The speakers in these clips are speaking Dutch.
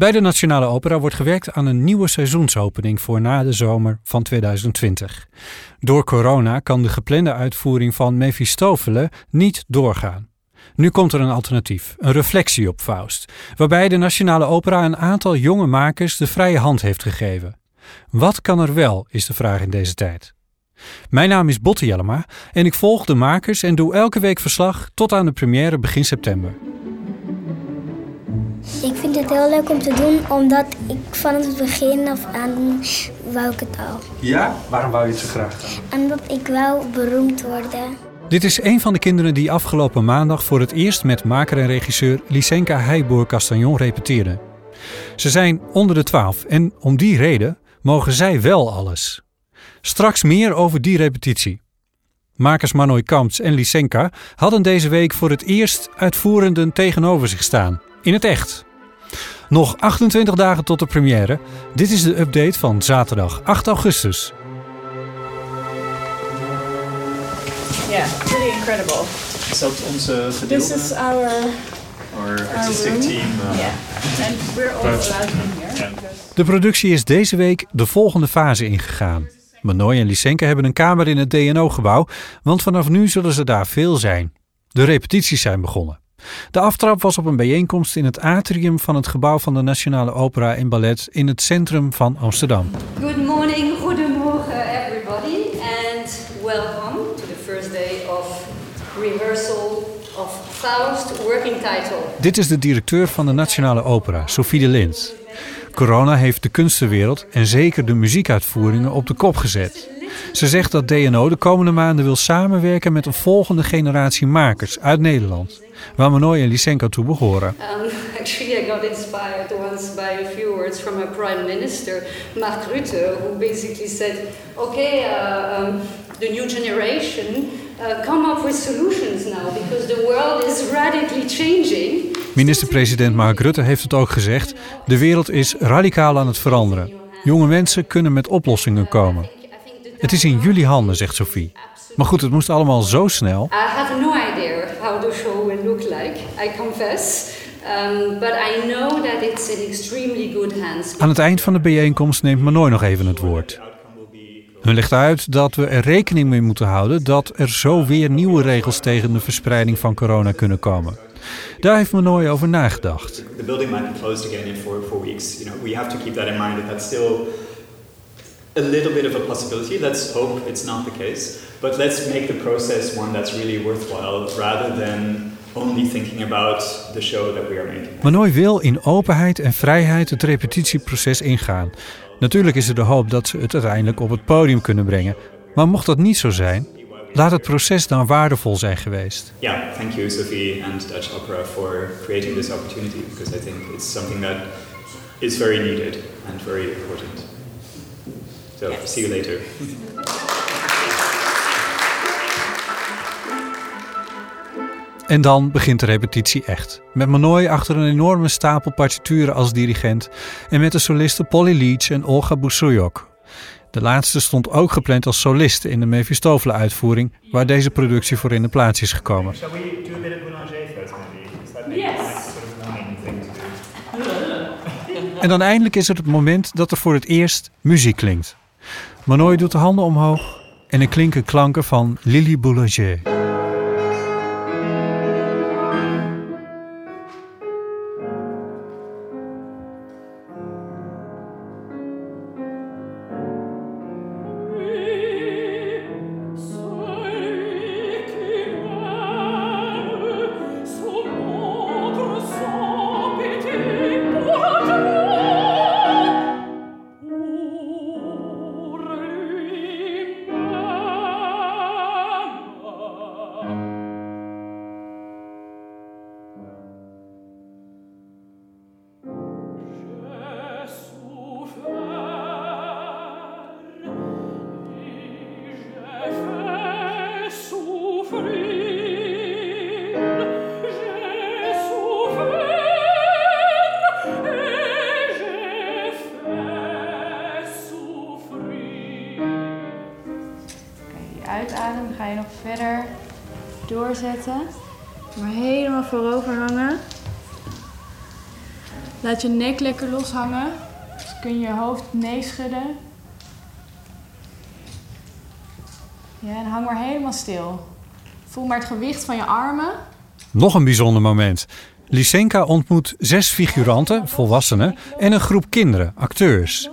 Bij de Nationale Opera wordt gewerkt aan een nieuwe seizoensopening voor na de zomer van 2020. Door corona kan de geplande uitvoering van Mephistopheles niet doorgaan. Nu komt er een alternatief, een reflectie op Faust, waarbij de Nationale Opera een aantal jonge makers de vrije hand heeft gegeven. Wat kan er wel, is de vraag in deze tijd. Mijn naam is Botte Jellema en ik volg de makers en doe elke week verslag tot aan de première begin september. Ik vind het heel leuk om te doen, omdat ik van het begin af aan wou ik het al. Ja? Waarom wou je het zo graag? Omdat ik wou beroemd worden. Dit is een van de kinderen die afgelopen maandag voor het eerst met maker en regisseur Lysenka Heijboer-Castagnon repeteerde. Ze zijn onder de twaalf en om die reden mogen zij wel alles. Straks meer over die repetitie. Makers Manoy Kamps en Lysenka hadden deze week voor het eerst uitvoerenden tegenover zich staan. In het echt. Nog 28 dagen tot de première. Dit is de update van zaterdag 8 augustus. Yeah, pretty incredible. Is dat onze This gedeelte? is our Our artistic team. uh, yeah, and we're all allowed in here. Yeah. De productie is deze week de volgende fase ingegaan. Manoy en Lysenka hebben een kamer in het DNO-gebouw, want vanaf nu zullen ze daar veel zijn. De repetities zijn begonnen. De aftrap was op een bijeenkomst in het atrium van het gebouw van de Nationale Opera en Ballet in het centrum van Amsterdam. Good morning, goedemorgen everybody, and welcome to the first day of rehearsal of Faust working title. Dit is de directeur van de Nationale Opera, Sophie de Lint. Corona heeft de kunstenwereld en zeker de muziekuitvoeringen op de kop gezet. Ze zegt dat DNO de komende maanden wil samenwerken met een volgende generatie makers uit Nederland, waar Manoy en Lysenko toe behoren. Um, actually, I got inspired once by a few words from our Prime Minister, Mark Rutte, who basically said, okay, uh, um, the new generation, uh, come up with solutions now, because the world is radically changing. Minister-president Mark Rutte heeft het ook gezegd: de wereld is radicaal aan het veranderen. Jonge mensen kunnen met oplossingen komen. Het is in jullie handen, zegt Sophie. Maar goed, het moest allemaal zo snel. I have no idea how the show will look like, I confess. Um, but I know that it's in extremely good hands. Aan het eind van de bijeenkomst neemt Manoy nog even het woord. Hun legt uit dat we er rekening mee moeten houden dat er zo weer nieuwe regels tegen de verspreiding van corona kunnen komen. Daar heeft Manoy over nagedacht. The building might be closed again in four, four weeks. You know, we have to keep that in mind that that's still a little bit of a possibility. Let's hope it's not the case. But let's make the process one that's really worthwhile rather than only thinking about the show that we are making. Manoy wil in openheid en vrijheid het repetitieproces ingaan. Natuurlijk is er de hoop dat ze het uiteindelijk op het podium kunnen brengen. Maar mocht dat niet zo zijn, laat het proces dan waardevol zijn geweest. Yeah, thank you, Sophie and Dutch Opera, for creating this opportunity because I think it's something that is very needed and very important. So, see you later. En dan begint de repetitie echt. Met Manoy achter een enorme stapel partituren als dirigent en met de solisten Polly Leach en Olga Busuyok. De laatste stond ook gepland als soliste in de Mephistopheles-uitvoering, waar deze productie voor in de plaats is gekomen. En dan eindelijk is het het moment dat er voor het eerst muziek klinkt. Manoy doet de handen omhoog en er klinken klanken van Lily Boulanger. Oké, die uitadem ga je nog verder doorzetten. Maar helemaal voorover hangen. Laat je nek lekker loshangen. Dus kun je je hoofd nee schudden. Ja, en hang maar helemaal stil. Voel maar het gewicht van je armen. Nog een bijzonder moment. Lysenka ontmoet zes figuranten, volwassenen, en een groep kinderen, acteurs.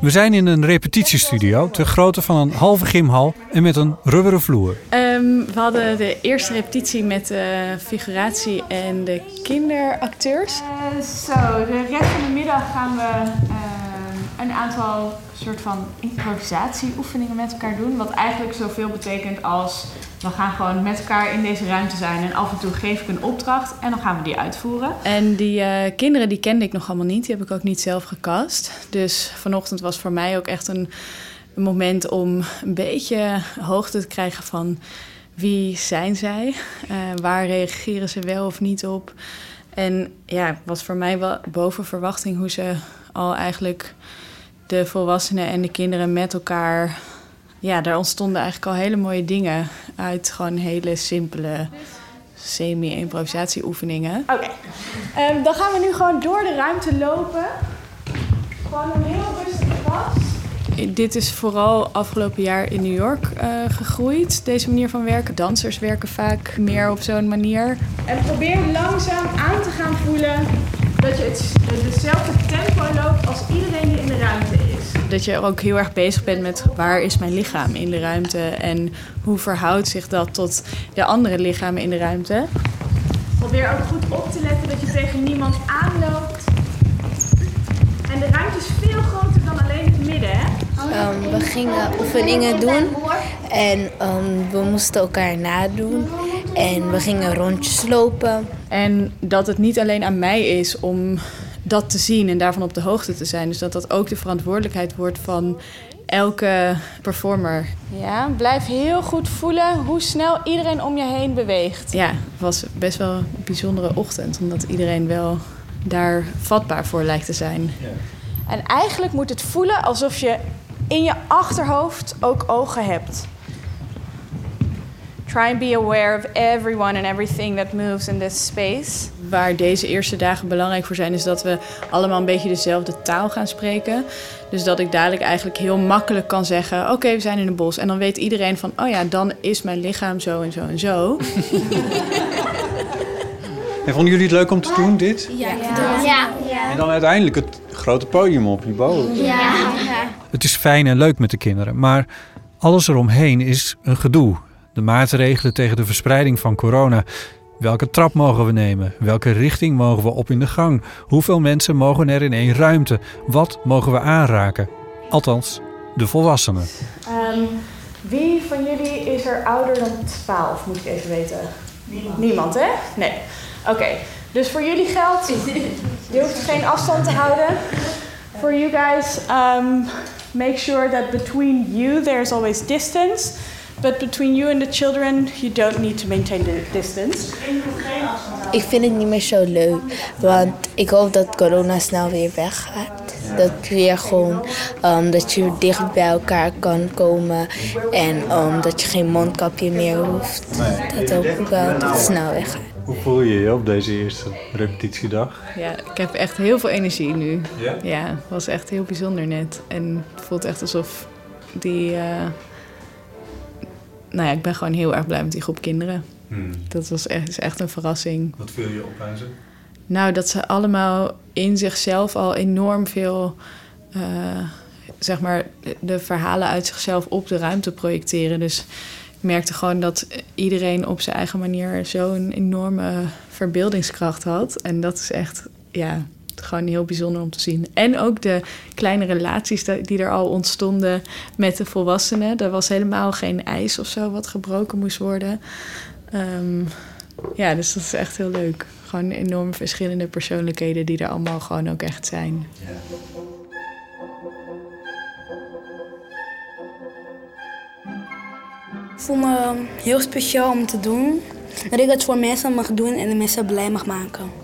We zijn in een repetitiestudio ter grootte van een halve gymhal en met een rubberen vloer. Ehm, we hadden de eerste repetitie met de figuratie en de kinderacteurs. Eh, zo, de rest van de middag gaan we ehm, een aantal soort van improvisatieoefeningen met elkaar doen. Wat eigenlijk zoveel betekent als we gaan gewoon met elkaar in deze ruimte zijn en af en toe geef ik een opdracht en dan gaan we die uitvoeren. En die eh, kinderen die kende ik nog allemaal niet, die heb ik ook niet zelf gecast. Dus vanochtend was voor mij ook echt een, een moment om een beetje hoogte te krijgen van wie zijn zij, uh, waar reageren ze wel of niet op. En ja, was voor mij wel boven verwachting hoe ze al eigenlijk de volwassenen en de kinderen met elkaar. Ja, daar ontstonden eigenlijk al hele mooie dingen uit gewoon hele simpele semi-improvisatieoefeningen. Oké, ehm, dan gaan we nu gewoon door de ruimte lopen. Gewoon een heel rustig pas. Dit is vooral afgelopen jaar in New York uh, gegroeid, deze manier van werken. Dansers werken vaak meer op zo'n manier. En probeer langzaam aan te gaan voelen dat je het, hetzelfde tempo loopt als iedereen die in de ruimte is. Dat je ook heel erg bezig bent met waar is mijn lichaam in de ruimte en hoe verhoudt zich dat tot de andere lichamen in de ruimte. Probeer ook goed op te letten dat je tegen niemand aanloopt. En de ruimte is veel groter dan alleen het midden, hè? Um, we gingen oefeningen doen en um, we moesten elkaar nadoen. En we gingen rondjes lopen. En dat het niet alleen aan mij is om dat te zien en daarvan op de hoogte te zijn. Dus dat dat ook de verantwoordelijkheid wordt van elke performer. Ja, blijf heel goed voelen hoe snel iedereen om je heen beweegt. Ja, het was best wel een bijzondere ochtend, omdat iedereen wel daar vatbaar voor lijkt te zijn. Ja. En eigenlijk moet het voelen alsof je in je achterhoofd ook ogen hebt. Try and be aware of everyone and everything that moves in this space. Waar deze eerste dagen belangrijk voor zijn, is dat we allemaal een beetje dezelfde taal gaan spreken. Dus dat ik dadelijk eigenlijk heel makkelijk kan zeggen: Oké, we zijn in een bos. En dan weet iedereen van: Oh ja, dan is mijn lichaam zo en zo en zo. En vonden jullie het leuk om te doen, dit? Ja. ja. ja. En dan uiteindelijk het grote podium op je boven. Ja. Het is fijn en leuk met de kinderen, maar alles eromheen is een gedoe. De maatregelen tegen de verspreiding van corona. Welke trap mogen we nemen? Welke richting mogen we op in de gang? Hoeveel mensen mogen er in één ruimte? Wat mogen we aanraken? Althans, de volwassenen. Um, wie van jullie is er ouder dan 12, moet ik even weten? Niemand. Niemand, hè? Nee. Oké, dus voor jullie geldt, je hoeft geen afstand te houden. For you guys, um, make sure that between you there's always distance. But between you and the children, you don't need to maintain the distance. Ik vind het niet meer zo leuk, want ik hoop dat corona snel weer weggaat. Dat weer gewoon um, dat je dicht bij elkaar kan komen en um, dat je geen mondkapje meer hoeft. Dat hoop ik wel dat het snel weggaat. Hoe voel je je op deze eerste repetitiedag? Ja, ik heb echt heel veel energie nu. Ja? Ja, het was echt heel bijzonder net. En het voelt echt alsof die... Uh, nou ja, ik ben gewoon heel erg blij met die groep kinderen. Hmm. Dat was echt, is echt een verrassing. Wat viel je op aan ze? Nou, dat ze allemaal in zichzelf al enorm veel... Uh, zeg maar, de verhalen uit zichzelf op de ruimte projecteren. Dus ik merkte gewoon dat iedereen op zijn eigen manier zo'n enorme verbeeldingskracht had. En dat is echt, ja, gewoon heel bijzonder om te zien. En ook de kleine relaties die er al ontstonden met de volwassenen. Er was helemaal geen ijs of zo wat gebroken moest worden. Um, ja, dus dat is echt heel leuk. Gewoon enorm verschillende persoonlijkheden die er allemaal gewoon ook echt zijn. Ja. Ik voel me heel speciaal om te doen. Dat ik het voor mensen mag doen en de mensen blij mag maken.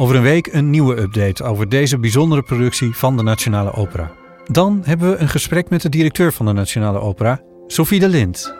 Over een week een nieuwe update over deze bijzondere productie van de Nationale Opera. Dan hebben we een gesprek met de directeur van de Nationale Opera, Sophie de Lind.